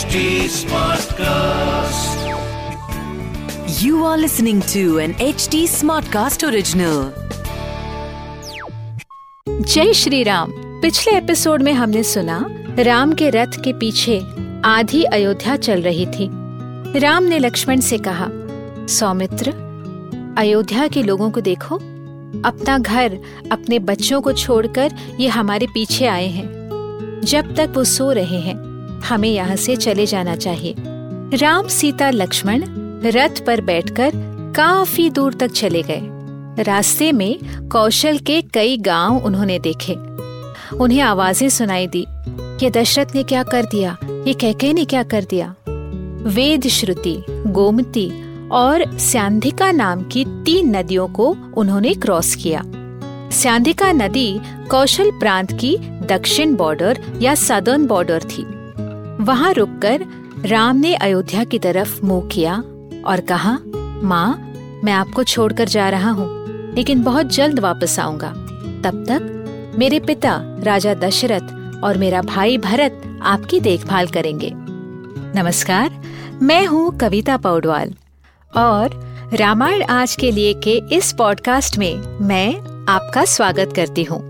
HD Smartcast. You are listening to an HD Smartcast original. जय श्री राम पिछले episode में हमने सुना, राम के रथ के पीछे आधी अयोध्या चल रही थी राम ने लक्ष्मण से कहा, सौमित्र, अयोध्या के लोगों को देखो अपना घर, अपने बच्चों को छोड़कर ये हमारे पीछे आए हैं जब तक वो सो रहे हैं हमें यहाँ से चले जाना चाहिए। राम, सीता, लक्ष्मण रथ पर बैठकर काफ़ी दूर तक चले गए। रास्ते में कौशल के कई गाँव उन्होंने देखे। उन्हें आवाज़ें सुनाई दी ये दशरथ ने क्या कर दिया? ये कैके ने क्या कर दिया? वेद श्रुति, गोमती और स्यांधिका नाम की तीन नदियों को उन्होंने क्रॉस किया। स्यांधिका नदी कौशल प्रांत की दक्षिण बॉर्डर या सदर्न बॉर्डर थी। वहाँ रुककर राम ने अयोध्या की तरफ़ मुँह किया और कहा, माँ, मैं आपको छोड़कर जा रहा हूँ, लेकिन बहुत जल्द वापस आऊँगा। तब तक मेरे पिता, राजा दशरथ और मेरा भाई भरत आपकी देखभाल करेंगे। नमस्कार, मैं हूँ कविता पौडवाल और रामायण आज के लिए के इस पॉडकास्ट में मैं आपका स्वागत करती हूँ।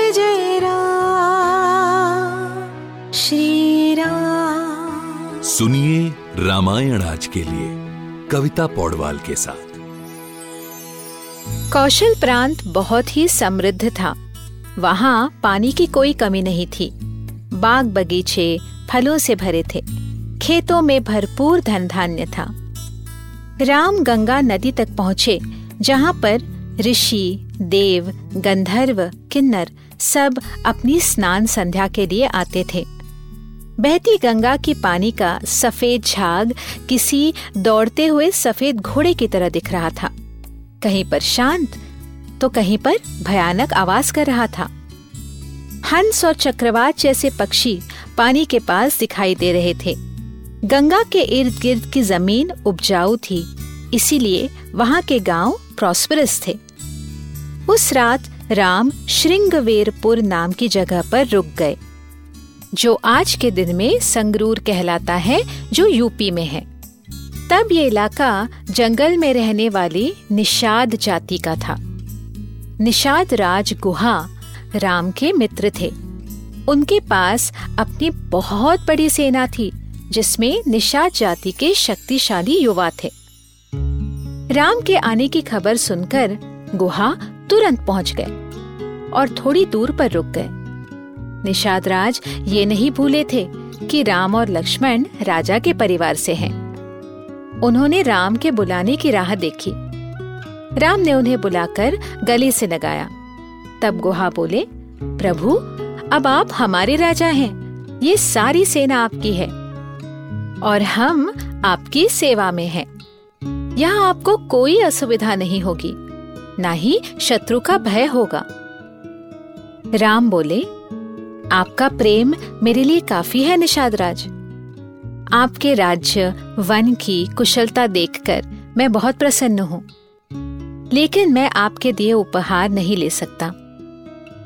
सुनिए रामायण आज के लिए, कविता पौडवाल के साथ। कौशल प्रांत बहुत ही समृद्ध था। वहाँ पानी की कोई कमी नहीं थी। बाग बगीचे फलों से भरे थे। खेतों में भरपूर धन धान्य था। राम गंगा नदी तक पहुँचे, जहाँ पर ऋषि, देव, गंधर्व, किन्नर सब अपनी स्नान संध्या के लिए आते थे। बहती गंगा की पानी का सफ़ेद झाग किसी दौड़ते हुए सफ़ेद घोड़े की तरह दिख रहा था। कहीं पर शांत तो कहीं पर भयानक आवाज़ कर रहा था। हंस और चक्रवात जैसे पक्षी पानी के पास दिखाई दे रहे थे। गंगा के इर्द गिर्द की ज़मीन उपजाऊ थी, इसीलिए वहाँ के गाँव प्रॉस्परस थे। उस रात राम श्रृंगवेरपुर नाम की जगह पर रुक गए। जो आज के दिन में संगरूर कहलाता है, जो यूपी में है। तब ये इलाका जंगल में रहने वाली निषाद जाति का था। निषाद राज गुहा राम के मित्र थे। उनके पास अपनी बहुत बड़ी सेना थी, जिसमें निषाद जाति के शक्तिशाली युवा थे। राम के आने की खबर सुनकर गुहा तुरंत पहुँच गए और थोड़ी दूर पर रुक गए। निषाद राज ये नहीं भूले थे कि राम और लक्ष्मण राजा के परिवार से हैं। उन्होंने राम के बुलाने की राह देखी राम ने उन्हें बुलाकर गले से लगाया तब गुहा बोले, प्रभु, अब आप हमारे राजा हैं ये सारी सेना आपकी है और हम आपकी सेवा में हैं। यहाँ आपको कोई असुविधा नहीं होगी, न ही शत्रु का भय होगा राम बोले आपका प्रेम मेरे लिए काफ़ी है, निषाद राज। आपके राज्य, वन की कुशलता देखकर मैं बहुत प्रसन्न हूँ। लेकिन मैं आपके दिए उपहार नहीं ले सकता।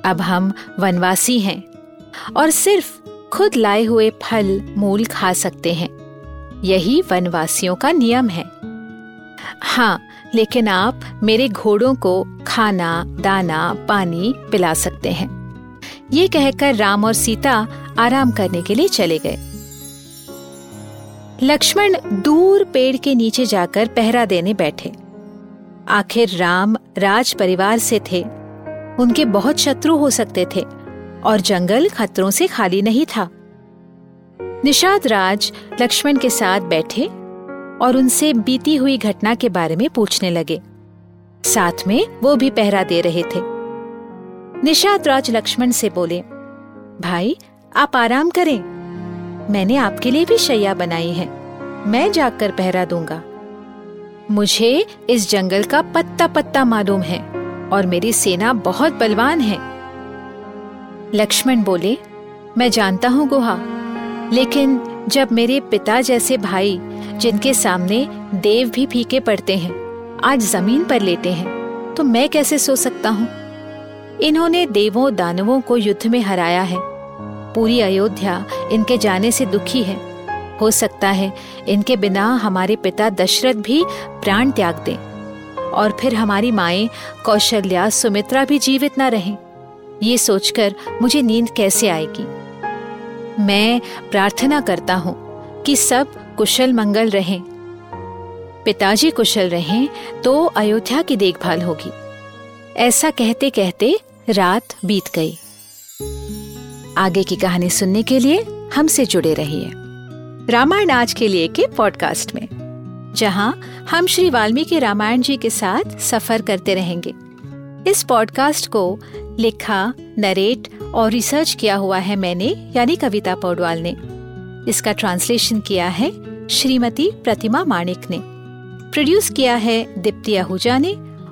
अब हम वनवासी हैं और सिर्फ़ खुद लाए हुए फल, मूल खा सकते हैं। यही वनवासियों का नियम है। हाँ लेकिन आप मेरे घोड़ों को खाना, दाना, पानी पिला सकते हैं। ये कहकर राम और सीता आराम करने के लिए चले गए। लक्ष्मण दूर पेड़ के नीचे जाकर पहरा देने बैठे। आखिर राम राज परिवार से थे। उनके बहुत शत्रु हो सकते थे और जंगल खतरों से खाली नहीं था। निषाद राज लक्ष्मण के साथ बैठे और उनसे बीती हुई घटना के बारे में पूछने लगे। साथ में वो भी पहरा दे रहे थे। निषाद राज लक्ष्मण से बोले, भाई, आप आराम करें। मैंने आपके लिए भी शैया बनाई है। मैं जाकर पहरा दूँगा। मुझे इस जंगल का पत्ता पत्ता मालूम है और मेरी सेना बहुत बलवान है। लक्ष्मण बोले, मैं जानता हूँ गुहा, लेकिन जब मेरे पिता जैसे भाई, जिनके सामने देव भी फीके पड़ते हैं, आज ज़मीन पर लेटे हैं तो मैं कैसे सो सकता हूँ? इन्होंने देवों दानवों को युद्ध में हराया है। पूरी अयोध्या इनके जाने से दुखी है। हो सकता है इनके बिना हमारे पिता दशरथ भी प्राण त्याग दें और फिर हमारी माए कौशल्या सुमित्रा भी जीवित न रहें। ये सोचकर मुझे नींद कैसे आएगी? मैं प्रार्थना करता हूँ कि सब कुशल मंगल रहें। पिताजी कुशल रहें तो अयोध्या की देखभाल होगी। ऐसा कहते कहते रात बीत गई। आगे की कहानी सुनने के लिए हमसे जुड़े रहिए रामायण आज के लिए के पॉडकास्ट में, जहाँ हम श्री वाल्मीकि रामायण जी के साथ सफ़र करते रहेंगे। इस पॉडकास्ट को लिखा नरेट और रिसर्च किया हुआ है मैंने, यानी कविता पौडवाल ने। इसका ट्रांसलेशन किया है श्रीमती प्रतिमा माणिक ने। प्रोड्यूस किया है दीप्ति आहूजा ने।